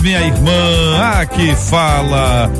minha irmã. Aqui fala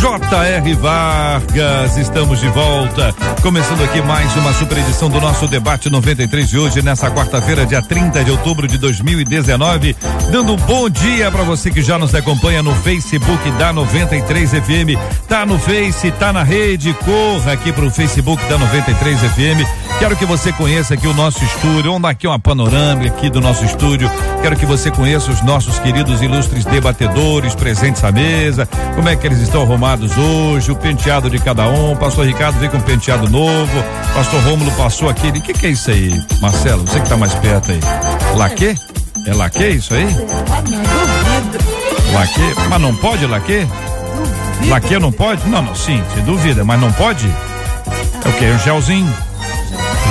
J.R. Vargas. Estamos de volta. Começando aqui mais uma super edição do nosso debate 93 de hoje, nessa quarta-feira, dia 30 de outubro de 2019. Dando um bom dia para você que já nos acompanha no Facebook da 93 FM. Tá no Face, tá na rede. Corra aqui pro Facebook da 93 FM. Quero que você conheça aqui o nosso estúdio. Vamos dar aqui uma panorâmica aqui do nosso estúdio. Quero que você conheça os nossos queridos ilustres debatedores presentes à mesa. Como é que eles estão arrumados hoje? O penteado de cada um. Pastor Ricardo veio com um penteado novo. Pastor Rômulo passou aquele. O que, que é isso aí, Marcelo? Você que tá mais perto aí. Laque? É laque isso aí? Laque? Mas não pode laque? Laque não pode? Não, não, sim, se duvida, mas não pode? É o quê? Um gelzinho?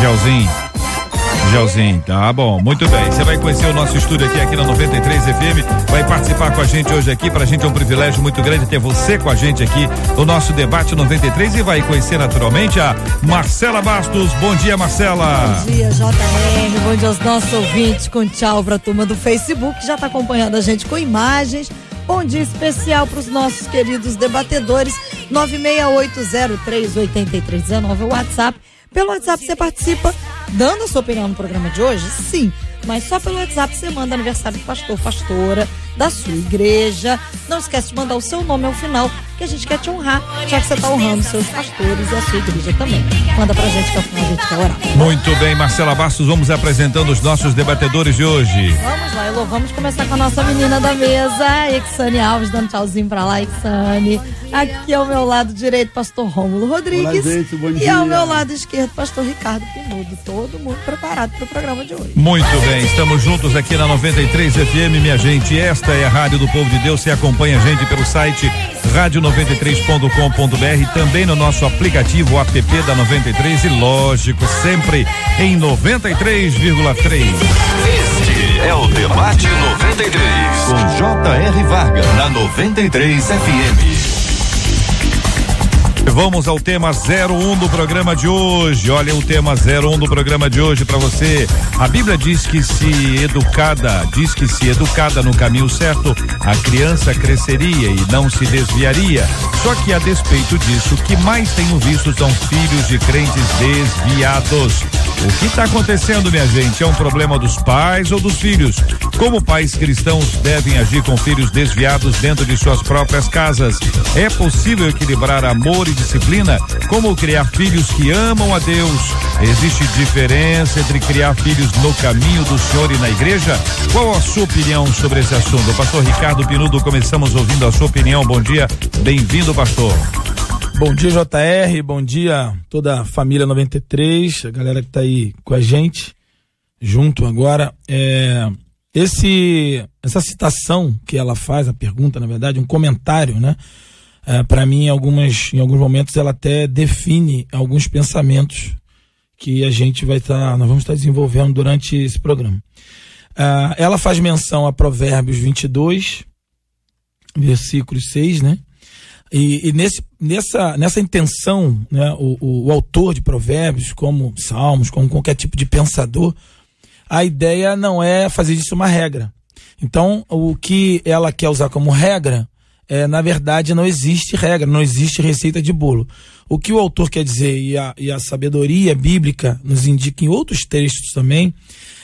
Gelzinho. Gelzinho, tá bom, muito bem. Você vai conhecer o nosso estúdio aqui, aqui na 93 FM, vai participar com a gente hoje aqui. Pra gente é um privilégio muito grande ter você com a gente aqui no nosso debate 93 e vai conhecer naturalmente a Marcela Bastos. Bom dia, Marcela. Bom dia, JR. Bom dia aos nossos ouvintes. Com tchau pra turma do Facebook, que já tá acompanhando a gente com imagens. Bom dia especial para os nossos queridos debatedores. 9680383319 é o WhatsApp. Pelo WhatsApp você participa dando a sua opinião no programa de hoje? Sim. Mas só pelo WhatsApp você manda aniversário do pastor, pastora, da sua igreja. Não esquece de mandar o seu nome ao final, que a gente quer te honrar, já que você está honrando seus pastores e a sua igreja também. Manda pra gente que ao final a gente quer orar. Muito bem, Marcela Bastos, vamos apresentando os nossos debatedores de hoje. Vamos lá, Elô, vamos começar com a nossa menina da mesa, Exane Alves, dando tchauzinho pra lá, Exane. Aqui ao meu lado direito, pastor Rômulo Rodrigues. Olá, gente, bom e dia. ao meu lado esquerdo, pastor Ricardo Pinudo. Todo mundo preparado para o programa de hoje. Muito bem, estamos juntos aqui na 93 FM, minha gente. Esta é a Rádio do Povo de Deus. Você acompanha a gente pelo site rádio93.com.br, também no nosso aplicativo app da 93 e lógico, sempre em 93,3. Este é o Debate 93 com J.R. Vargas na 93 FM. Vamos ao tema 01 do programa de hoje. Olha o tema 01 do programa de hoje para você. A Bíblia diz que se educada, diz que se educada no caminho certo, a criança cresceria e não se desviaria. Só que a despeito disso, o que mais tenho visto são filhos de crentes desviados. O que está acontecendo, minha gente? É um problema dos pais ou dos filhos? Como pais cristãos devem agir com filhos desviados dentro de suas próprias casas? É possível equilibrar amor e disciplina? Como criar filhos que amam a Deus? Existe diferença entre criar filhos no caminho do Senhor e na igreja? Qual a sua opinião sobre esse assunto? Pastor Ricardo Pinudo, começamos ouvindo a sua opinião. Bom dia, bem-vindo, pastor. Bom dia, JR. Bom dia, toda a família 93, a galera que tá aí com a gente, junto agora. É, esse, essa citação que ela faz, a pergunta, na verdade, um comentário, né? É, para mim, em, algumas, em alguns momentos, ela até define alguns pensamentos que a gente vai estar, tá, nós vamos estar tá desenvolvendo durante esse programa. É, ela faz menção a Provérbios 22, versículo 6, né? E, e, nesse, nessa, nessa intenção, né, o, o, o, autor de provérbios, como salmos, como qualquer tipo de pensador, a ideia não é fazer disso uma regra. Então, o que ela quer usar como regra, é, na verdade, não existe regra, não existe receita de bolo. O que o autor quer dizer, e a, e a sabedoria bíblica nos indica em outros textos também,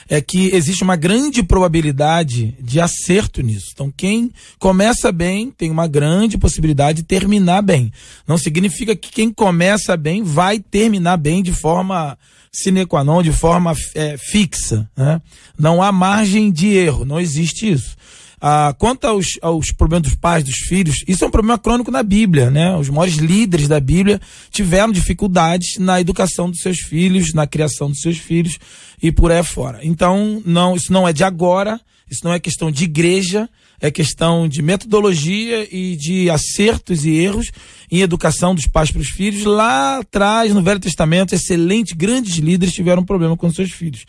é que existe uma grande probabilidade de acerto nisso. Então, quem começa bem tem uma grande possibilidade de terminar bem. Não significa que quem começa bem vai terminar bem de forma sine qua non, de forma é, fixa. Né? Não há margem de erro, não existe isso. Ah, quanto aos, aos problemas dos pais, dos filhos, isso é um problema crônico na Bíblia, né? Os maiores líderes da Bíblia tiveram dificuldades na educação dos seus filhos, na criação dos seus filhos e por aí fora. Então, não, isso não é de agora, isso não é questão de igreja, é questão de metodologia e de acertos e erros em educação dos pais para os filhos. Lá atrás, no Velho Testamento, excelentes, grandes líderes tiveram problema com seus filhos.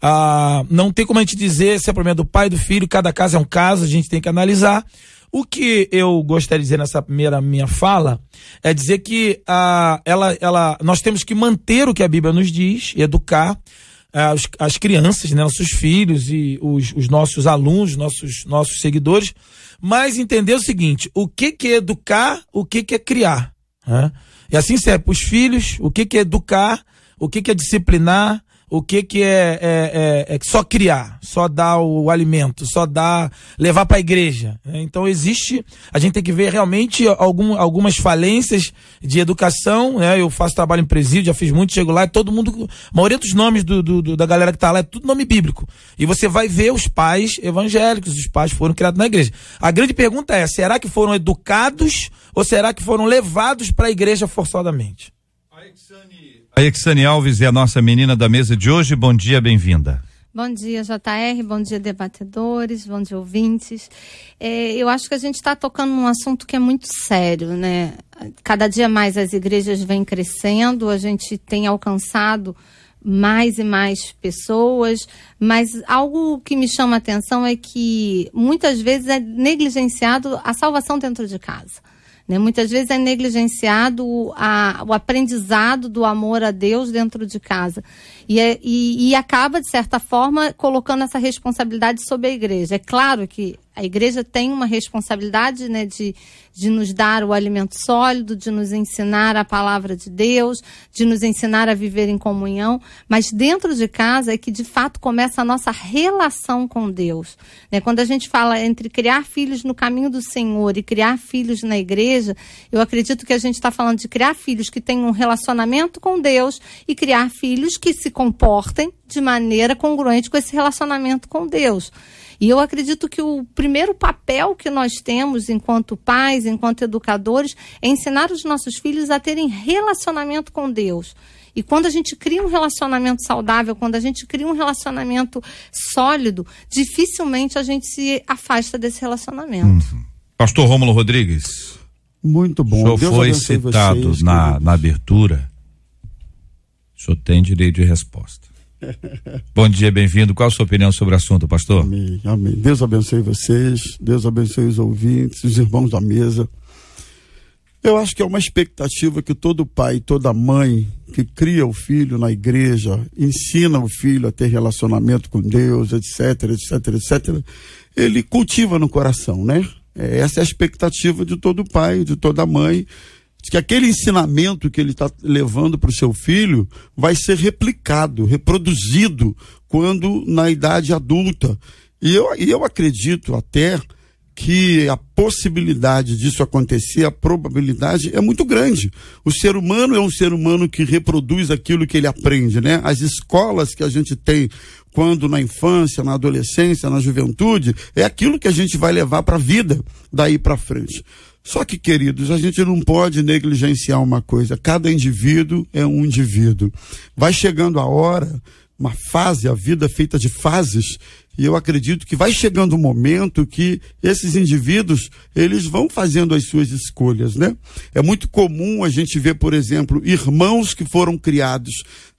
Ah, não tem como a gente dizer se é problema do pai do filho, cada caso é um caso, a gente tem que analisar. O que eu gostaria de dizer nessa primeira minha fala é dizer que ah, ela, ela, nós temos que manter o que a Bíblia nos diz, educar ah, as, as crianças, né, nossos filhos e os, os nossos alunos, nossos, nossos seguidores, mas entender o seguinte: o que, que é educar, o que, que é criar. Né? E assim serve para os filhos, o que, que é educar, o que, que é disciplinar, o que que é, é, é, é, só criar, só dar o alimento, só dar, levar para a igreja. Né? Então existe, a gente tem que ver realmente algum, algumas falências de educação, né? Eu faço trabalho em presídio, já fiz muito, chego lá e todo mundo, a maioria dos nomes do, do, do, da galera que tá lá é tudo nome bíblico. E você vai ver os pais evangélicos, os pais foram criados na igreja. A grande pergunta é, será que foram educados ou será que foram levados para a igreja forçadamente? A Exane Alves é a nossa menina da mesa de hoje. Bom dia, bem-vinda. Bom dia, JR. Bom dia, debatedores. Bom dia, ouvintes. É, eu acho que a gente está tocando num assunto que é muito sério, né? Cada dia mais as igrejas vêm crescendo, a gente tem alcançado mais e mais pessoas, mas algo que me chama a atenção é que muitas vezes é negligenciado a salvação dentro de casa. Né? Muitas vezes é negligenciado a, o aprendizado do amor a Deus dentro de casa. E, é, e, e acaba, de certa forma, colocando essa responsabilidade sobre a igreja. É claro que a igreja tem uma responsabilidade né, de, de nos dar o alimento sólido, de nos ensinar a palavra de Deus, de nos ensinar a viver em comunhão, mas dentro de casa é que de fato começa a nossa relação com Deus. Né? Quando a gente fala entre criar filhos no caminho do Senhor e criar filhos na igreja, eu acredito que a gente está falando de criar filhos que tenham um relacionamento com Deus e criar filhos que se comportem de maneira congruente com esse relacionamento com Deus. E eu acredito que o primeiro papel que nós temos enquanto pais, enquanto educadores, é ensinar os nossos filhos a terem relacionamento com Deus. E quando a gente cria um relacionamento saudável, quando a gente cria um relacionamento sólido, dificilmente a gente se afasta desse relacionamento. Uhum. Pastor Rômulo Rodrigues. Muito bom. O senhor Deus foi citado vocês, na, na abertura. Senhor tem direito de resposta. Bom dia, bem-vindo. Qual a sua opinião sobre o assunto, pastor? Amém, amém. Deus abençoe vocês, Deus abençoe os ouvintes, os irmãos da mesa. Eu acho que é uma expectativa que todo pai, toda mãe que cria o filho na igreja, ensina o filho a ter relacionamento com Deus, etc, etc, etc, ele cultiva no coração, né? É, essa é a expectativa de todo pai, de toda mãe, que aquele ensinamento que ele está levando para o seu filho vai ser replicado, reproduzido quando na idade adulta. E eu, eu acredito até que a possibilidade disso acontecer, a probabilidade é muito grande. O ser humano é um ser humano que reproduz aquilo que ele aprende, né? As escolas que a gente tem quando na infância, na adolescência, na juventude, é aquilo que a gente vai levar para a vida daí para frente. Só que, queridos, a gente não pode negligenciar uma coisa. Cada indivíduo é um indivíduo. Vai chegando a hora, uma fase, a vida feita de fases, e eu acredito que vai chegando um momento que esses indivíduos, eles vão fazendo as suas escolhas, né? É muito comum a gente ver, por exemplo, irmãos que foram criados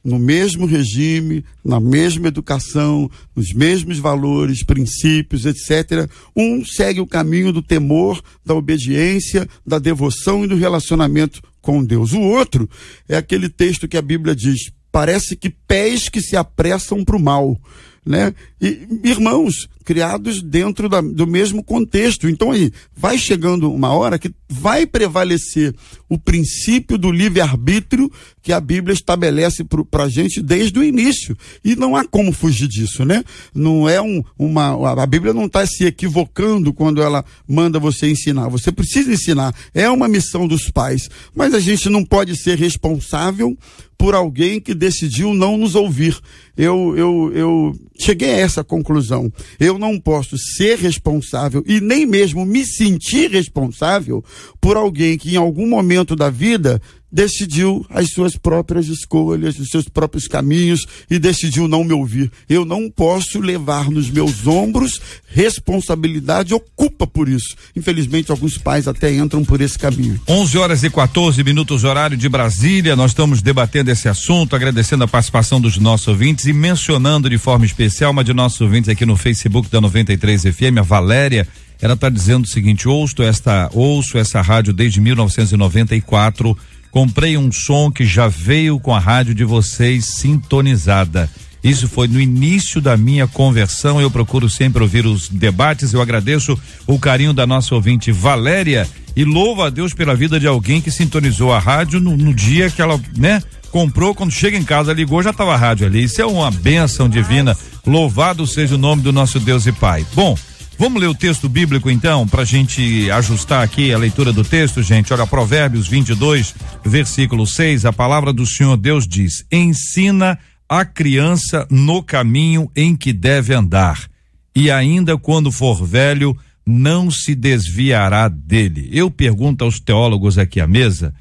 no mesmo regime, na mesma educação, nos mesmos valores, princípios, etc. Um segue o caminho do temor, da obediência, da devoção e do relacionamento com Deus. O outro é aquele texto que a Bíblia diz: parece que pés que se apressam para o mal né? E irmãos criados dentro da, do mesmo contexto. Então aí vai chegando uma hora que vai prevalecer o princípio do livre-arbítrio que a Bíblia estabelece para a gente desde o início. E não há como fugir disso, né? Não é um, uma. A Bíblia não está se equivocando quando ela manda você ensinar. Você precisa ensinar. É uma missão dos pais. Mas a gente não pode ser responsável por alguém que decidiu não nos ouvir. Eu, eu, eu cheguei a essa conclusão. Eu não posso ser responsável e nem mesmo me sentir responsável por alguém que em algum momento da vida decidiu as suas próprias escolhas, os seus próprios caminhos e decidiu não me ouvir. Eu não posso levar nos meus ombros responsabilidade ou culpa por isso. Infelizmente, alguns pais até entram por esse caminho. 11 horas e 14 minutos, horário de Brasília. Nós estamos debatendo esse assunto, agradecendo a participação dos nossos ouvintes e mencionando de forma especial uma de nossos ouvintes aqui no Facebook da 93 FM, a Valéria. Ela está dizendo o seguinte: ouço esta, ouço essa rádio desde 1994 Comprei um som que já veio com a rádio de vocês sintonizada. Isso foi no início da minha conversão. Eu procuro sempre ouvir os debates. Eu agradeço o carinho da nossa ouvinte Valéria e louvo a Deus pela vida de alguém que sintonizou a rádio no, no dia que ela, né, comprou. Quando chega em casa, ligou, já estava a rádio ali. Isso é uma bênção divina. Louvado seja o nome do nosso Deus e Pai. Bom, Vamos ler o texto bíblico então, para a gente ajustar aqui a leitura do texto, gente. Olha, Provérbios 22, versículo 6, a palavra do Senhor Deus diz: Ensina a criança no caminho em que deve andar, e ainda quando for velho, não se desviará dele. Eu pergunto aos teólogos aqui à mesa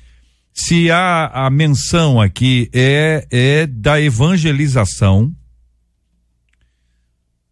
se a, a menção aqui é, é da evangelização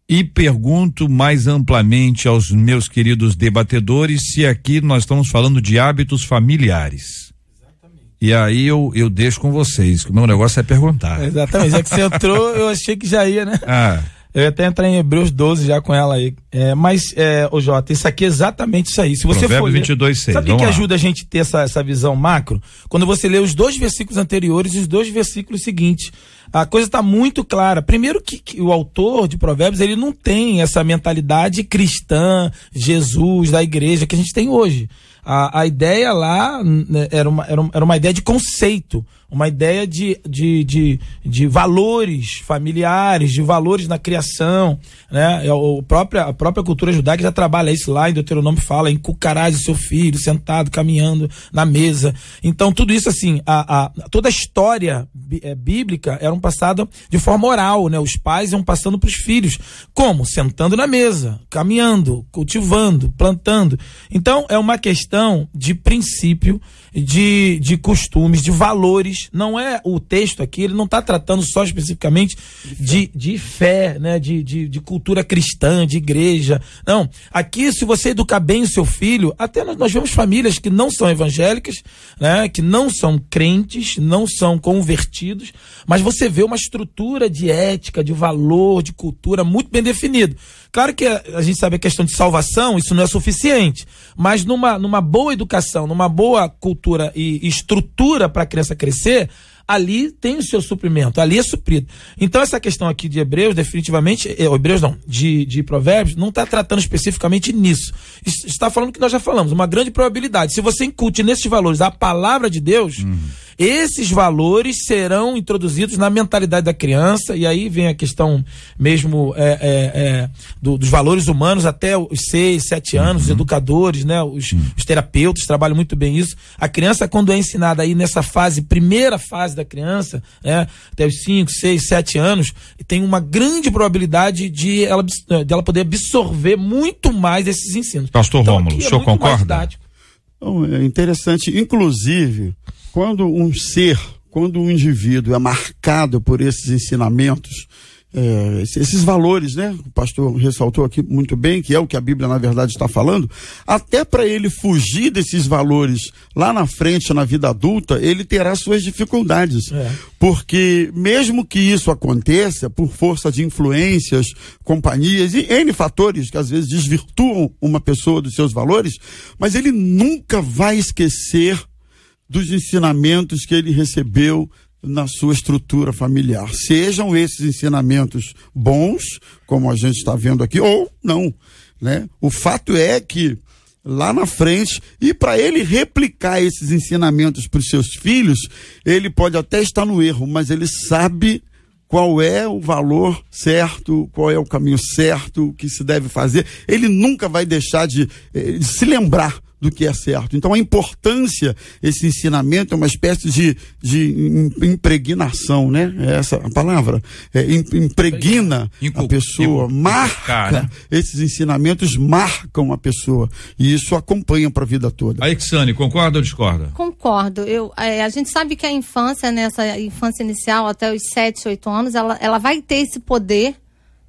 e pergunto mais amplamente aos meus queridos debatedores se aqui nós estamos falando de hábitos familiares. Exatamente. E aí eu, eu deixo com vocês, que o meu negócio é perguntar. Exatamente, já que você entrou, eu achei que já ia, né? Ah. Eu ia até entrar em Hebreus 12 já com ela aí. É, mas, é, ô Jota, isso aqui é exatamente isso aí. Se você Provérbio for ler, 22, 6. Sabe o que, ajuda a gente a ter essa, essa visão macro? Quando você lê os dois versículos anteriores e os dois versículos seguintes. A coisa está muito clara. Primeiro que, que, o autor de Provérbios, ele não tem essa mentalidade cristã, Jesus, da igreja que a gente tem hoje. A, a ideia lá né, era uma, era, uma, era uma ideia de conceito uma ideia de, de, de, de, valores familiares, de valores na criação. Né? É o própria, a própria cultura judaica já trabalha isso lá, em Deuteronômio fala, encucarás o seu filho sentado, caminhando na mesa. Então, tudo isso assim, a, a, toda a história é, bíblica era um passado de forma oral, né? Os pais iam passando para os filhos. Como? Sentando na mesa, caminhando, cultivando, plantando. Então, é uma questão de princípio de, de costumes, de valores. Não é o texto aqui, ele não está tratando só especificamente de, de fé, né? De, de, de, cultura cristã, de igreja. Não. Aqui, se você educar bem o seu filho, até nós, nós vemos famílias que não são evangélicas, né? Que não são crentes, não são convertidos, mas você vê uma estrutura de ética, de valor, de cultura muito bem definido. Claro que a, a, gente sabe a questão de salvação, isso não é suficiente, mas numa, numa boa educação, numa boa cultura e, estrutura para a criança crescer, ali tem o seu suprimento, ali é suprido. Então, essa questão aqui de Hebreus, definitivamente, é, Hebreus não, de, de Provérbios, não está tratando especificamente nisso. Está falando que nós já falamos, uma grande probabilidade. Se você incute nesses valores a palavra de Deus. Uhum esses valores serão introduzidos na mentalidade da criança, e aí vem a questão mesmo é, é, é, do, dos valores humanos até os seis, sete anos, uhum. os educadores, né, os, uhum. os, terapeutas trabalham muito bem isso. A criança, quando é ensinada aí nessa fase, primeira fase da criança, né, até os cinco, seis, sete anos, tem uma grande probabilidade de ela, de ela poder absorver muito mais esses ensinos. Pastor então, Rômulo, o senhor concorda? Então, é interessante, inclusive, quando um ser, quando um indivíduo é marcado por esses ensinamentos, é, esses valores, né? O pastor ressaltou aqui muito bem, que é o que a Bíblia, na verdade, está falando, até para ele fugir desses valores lá na frente, na vida adulta, ele terá suas dificuldades. É. Porque, mesmo que isso aconteça, por força de influências, companhias e N fatores que às vezes desvirtuam uma pessoa dos seus valores, mas ele nunca vai esquecer dos ensinamentos que ele recebeu na sua estrutura familiar. Sejam esses ensinamentos bons, como a gente está vendo aqui, ou não. Né? O fato é que lá na frente, e para ele replicar esses ensinamentos para os seus filhos, ele pode até estar no erro, mas ele sabe qual é o valor certo, qual é o caminho certo, o que se deve fazer. Ele nunca vai deixar de, eh, de se lembrar do que é certo. Então a importância, esse ensinamento é uma espécie de, de impregnação, né? É essa a palavra. É, impregna a pessoa, marca. Esses ensinamentos marcam a pessoa. E isso acompanha para a vida toda. A Exane, concorda ou discorda? Concordo. Eu, é, a gente sabe que a infância, nessa infância inicial, até os 7, 8 anos, ela, ela vai ter esse poder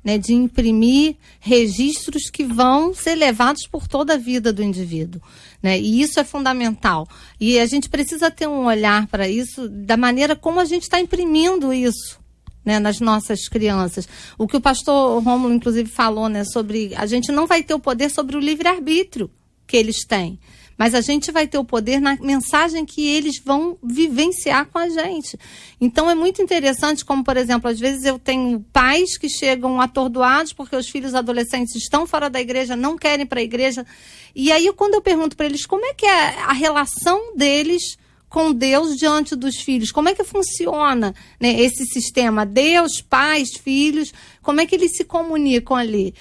né, de imprimir registros que vão ser levados por toda a vida do indivíduo. Né? E isso é fundamental. E a gente precisa ter um olhar para isso da maneira como a gente está imprimindo isso. Né, nas nossas crianças. O que o pastor Rômulo, inclusive, falou né, sobre a gente não vai ter o poder sobre o livre-arbítrio que eles têm mas a gente vai ter o poder na mensagem que eles vão vivenciar com a gente. Então é muito interessante, como por exemplo, às vezes eu tenho pais que chegam atordoados porque os filhos adolescentes estão fora da igreja, não querem para a igreja. E aí quando eu pergunto para eles como é que é a relação deles com Deus diante dos filhos. Como é que funciona né, esse sistema? Deus, pais, filhos, como é que eles se comunicam ali?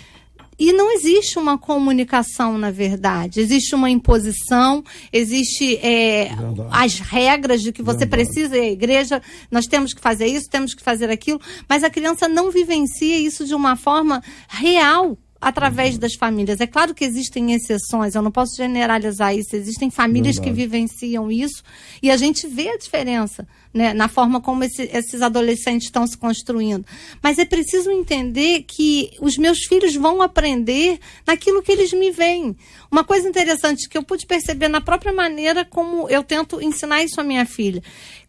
E não existe uma comunicação, na verdade. Existe uma imposição, existe é, as regras de que você verdade. precisa à igreja, nós temos que fazer isso, temos que fazer aquilo, mas a criança não vivencia isso de uma forma real através uhum. das famílias. É claro que existem exceções, eu não posso generalizar isso. Existem famílias Verdade. que vivenciam isso e a gente vê a diferença né, na forma como esse, esses adolescentes estão se construindo. Mas é preciso entender que os meus filhos vão aprender naquilo que eles me veem. Uma coisa interessante que eu pude perceber na própria maneira como eu tento ensinar isso à minha filha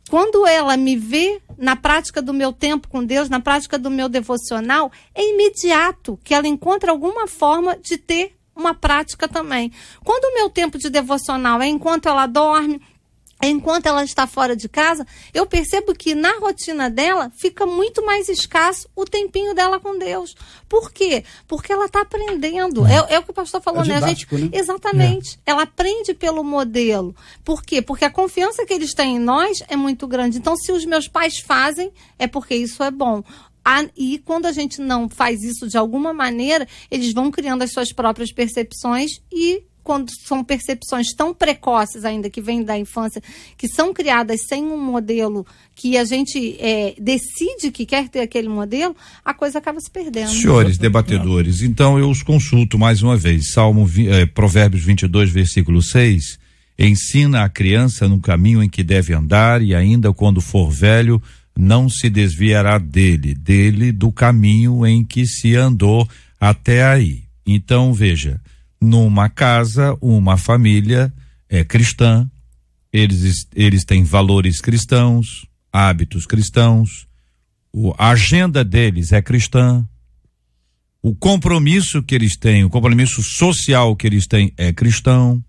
quando ela me vê na prática do meu tempo com Deus, na prática do meu devocional, é imediato que ela encontra alguma forma de ter uma prática também. Quando o meu tempo de devocional é enquanto ela dorme, enquanto ela está fora de casa, eu percebo que na rotina dela fica muito mais escasso o tempinho dela com Deus. Por quê? Porque ela está aprendendo. É. É, é. o que o pastor falou, é né? A gente, né? Exatamente. É. Ela aprende pelo modelo. Por quê? Porque a confiança que eles têm em nós é muito grande. Então, se os meus pais fazem, é porque isso é bom. E quando a gente não faz isso de alguma maneira, eles vão criando as suas próprias percepções e quando são percepções tão precoces ainda que vêm da infância, que são criadas sem um modelo que a gente é, decide que quer ter aquele modelo, a coisa acaba se perdendo. Senhores debatedores, então eu os consulto mais uma vez. Salmo, eh, Provérbios 22, versículo 6. Ensina a criança no caminho em que deve andar e ainda quando for velho, não se desviará dele, dele do caminho em que se andou até aí. Então, veja, numa casa, uma família é cristã, eles, eles têm valores cristãos, hábitos cristãos, o, a agenda deles é cristã, o compromisso que eles têm, o compromisso social que eles têm é cristão.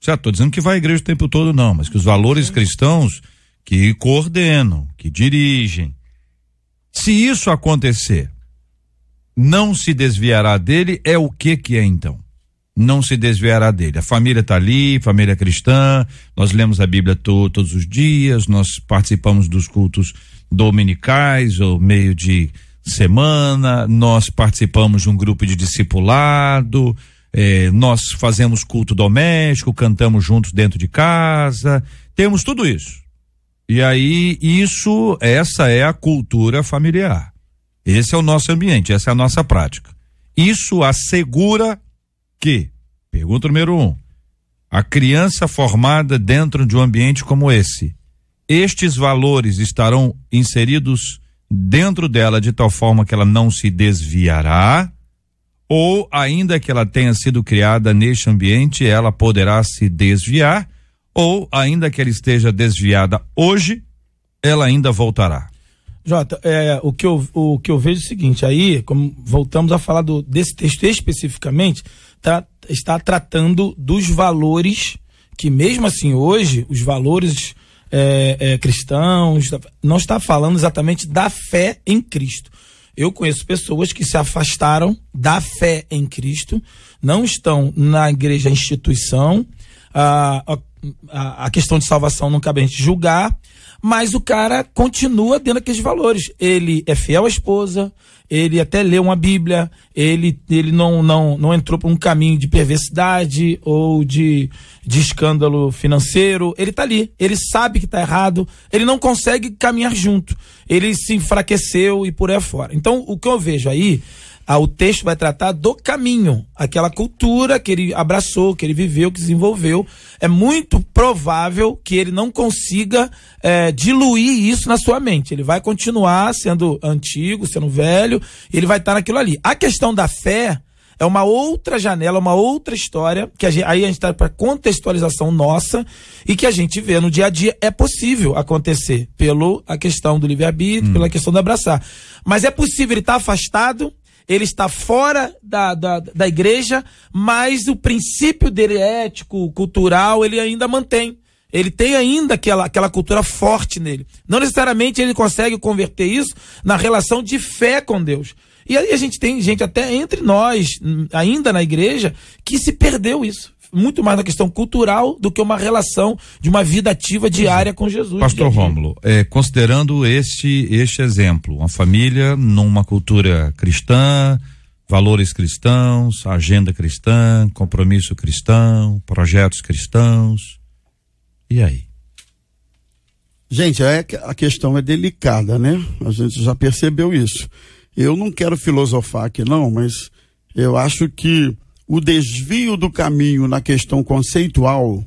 Estou dizendo que vai à igreja o tempo todo, não, mas que os valores cristãos que coordenam, que dirigem. Se isso acontecer, não se desviará dele, é o que que é então? Não se desviará dele. A família está ali, família cristã, nós lemos a Bíblia to, todos os dias, nós participamos dos cultos dominicais ou meio de semana, nós participamos de um grupo de discipulado, eh, nós fazemos culto doméstico, cantamos juntos dentro de casa, temos tudo isso. E aí, isso, essa é a cultura familiar. Esse é o nosso ambiente, essa é a nossa prática. Isso assegura que, pergunta número um, a criança formada dentro de um ambiente como esse, estes valores estarão inseridos dentro dela de tal forma que ela não se desviará, ou ainda que ela tenha sido criada neste ambiente, ela poderá se desviar, ou ainda que ela esteja desviada hoje, ela ainda voltará. Jota, é, o, que eu, o que eu vejo é o seguinte, aí, como voltamos a falar do, desse texto especificamente, tá, está tratando dos valores que mesmo assim hoje, os valores é, é, cristãos, não está falando exatamente da fé em Cristo. Eu conheço pessoas que se afastaram da fé em Cristo, não estão na igreja instituição, a, a, a questão de salvação não cabe a gente julgar, mas o cara continua dentro daqueles valores. Ele é fiel à esposa, ele até lê uma Bíblia, ele, ele não, não, não entrou por um caminho de perversidade ou de, de escândalo financeiro. Ele está ali, ele sabe que está errado, ele não consegue caminhar junto. Ele se enfraqueceu e por aí fora. Então, o que eu vejo aí ah, o texto vai tratar do caminho, aquela cultura que ele abraçou, que ele viveu, que desenvolveu. É muito provável que ele não consiga é, diluir isso na sua mente. Ele vai continuar sendo antigo, sendo velho, ele vai estar naquilo ali. A questão da fé é uma outra janela, uma outra história, que a gente, aí a gente está para contextualização nossa e que a gente vê no dia a dia é possível acontecer pela a questão do livre-arbítrio, hum. pela questão do abraçar. Mas é possível ele estar tá afastado ele está fora da, da, da igreja, mas o princípio dele ético, cultural, ele ainda mantém. Ele tem ainda aquela, aquela cultura forte nele. Não necessariamente ele consegue converter isso na relação de fé com Deus. E aí a gente tem gente até entre nós, ainda na igreja, que se perdeu isso muito mais na questão cultural do que uma relação de uma vida ativa diária com Jesus. Pastor Rômulo, é, considerando este, este exemplo, uma família numa cultura cristã, valores cristãos, agenda cristã, compromisso cristão, projetos cristãos, e aí? Gente, é, a questão é delicada, né? A gente já percebeu isso. Eu não quero filosofar aqui, não, mas eu acho que o desvio do caminho na questão conceitual,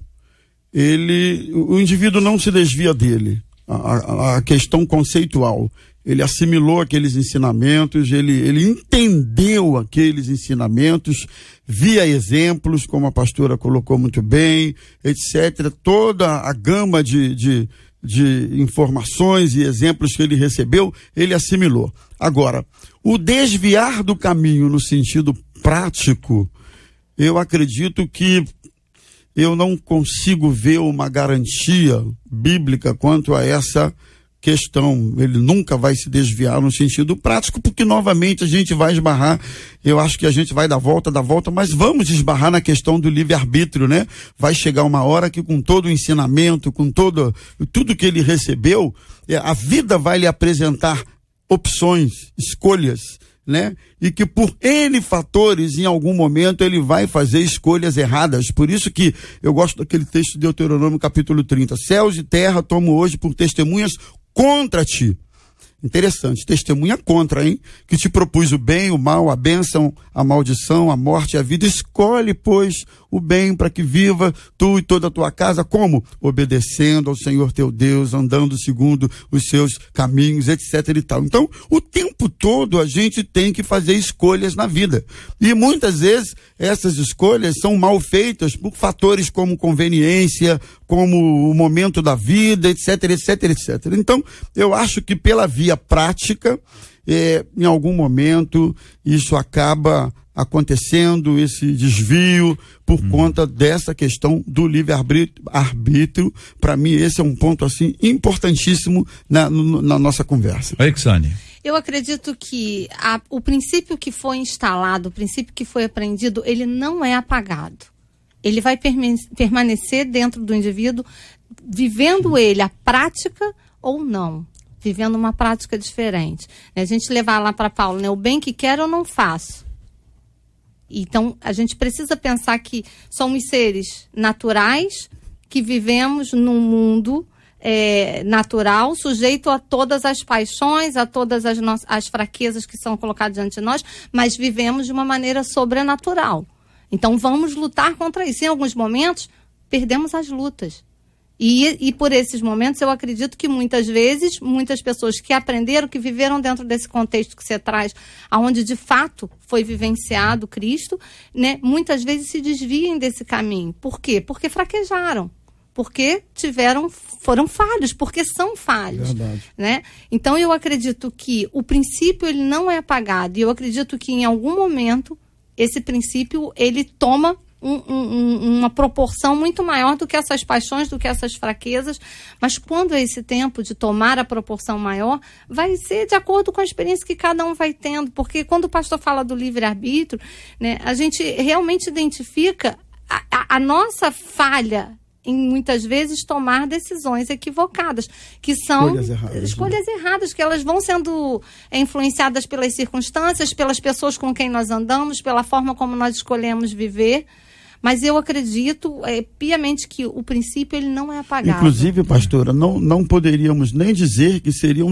ele, o indivíduo não se desvia dele. A, a, questão conceitual. Ele assimilou aqueles ensinamentos, ele, ele entendeu aqueles ensinamentos, via exemplos, como a pastora colocou muito bem, etc. Toda a gama de, de, de informações e exemplos que ele recebeu, ele assimilou. Agora, o desviar do caminho no sentido prático, eu acredito que eu não consigo ver uma garantia bíblica quanto a essa questão. Ele nunca vai se desviar no sentido prático, porque novamente a gente vai esbarrar. Eu acho que a gente vai dar volta, dar volta, mas vamos esbarrar na questão do livre-arbítrio, né? Vai chegar uma hora que, com todo o ensinamento, com todo, tudo que ele recebeu, é, a vida vai lhe apresentar opções, escolhas né? E que por N fatores, em algum momento, ele vai fazer escolhas erradas. Por isso que eu gosto daquele texto de Deuteronômio capítulo 30. Céus e terra tomo hoje por testemunhas contra ti. Interessante, testemunha contra, hein? Que te propus o bem, o mal, a bênção, a maldição, a morte a vida. Escolhe, pois, o bem para que viva tu e toda a tua casa. Como? Obedecendo ao Senhor teu Deus, andando segundo os seus caminhos, etc e tal. Então, o tempo todo a gente tem que fazer escolhas na vida. E muitas vezes essas escolhas são mal feitas por fatores como conveniência, como o momento da vida, etc, etc, etc. Então, eu acho que pela via prática, é, em algum momento, isso acaba acontecendo, esse desvio, por hum. conta dessa questão do livre-arbítrio. Para mim, esse é um ponto assim importantíssimo na, na nossa conversa. Oi, Xane. Eu acredito que a, o princípio que foi instalado, o princípio que foi aprendido, ele não é apagado. Ele vai permanecer dentro do indivíduo, vivendo ele a prática ou não vivendo uma prática diferente. A gente levar lá para Paulo, né? O bem que quero eu não faço. Então, a gente precisa pensar que somos seres naturais que vivemos num mundo é, natural, sujeito a todas as paixões, a todas as, as fraquezas que são colocadas diante de nós, mas vivemos de uma maneira sobrenatural. Então, vamos lutar contra isso. Em alguns momentos, perdemos as lutas. E, e por esses momentos, eu acredito que muitas vezes, muitas pessoas que aprenderam, que viveram dentro desse contexto que você traz, aonde de fato foi vivenciado Cristo, né, muitas vezes se desviem desse caminho. Por quê? Porque fraquejaram porque tiveram foram falhos, porque são falhos, Verdade. né? Então eu acredito que o princípio ele não é apagado e eu acredito que em algum momento esse princípio ele toma um, um, uma proporção muito maior do que essas paixões, do que essas fraquezas. Mas quando é esse tempo de tomar a proporção maior, vai ser de acordo com a experiência que cada um vai tendo. Porque quando o pastor fala do livre-arbítrio, né, a gente realmente identifica a, a, a nossa falha em muitas vezes tomar decisões equivocadas, que são Escolhas erradas, né? escolhas erradas, que elas vão sendo é, influenciadas pelas circunstâncias, pelas pessoas com quem nós andamos, pela forma como nós escolhemos viver. Mas eu acredito é, piamente que o princípio ele não é apagado. Inclusive, pastora, não, não poderíamos nem dizer que seriam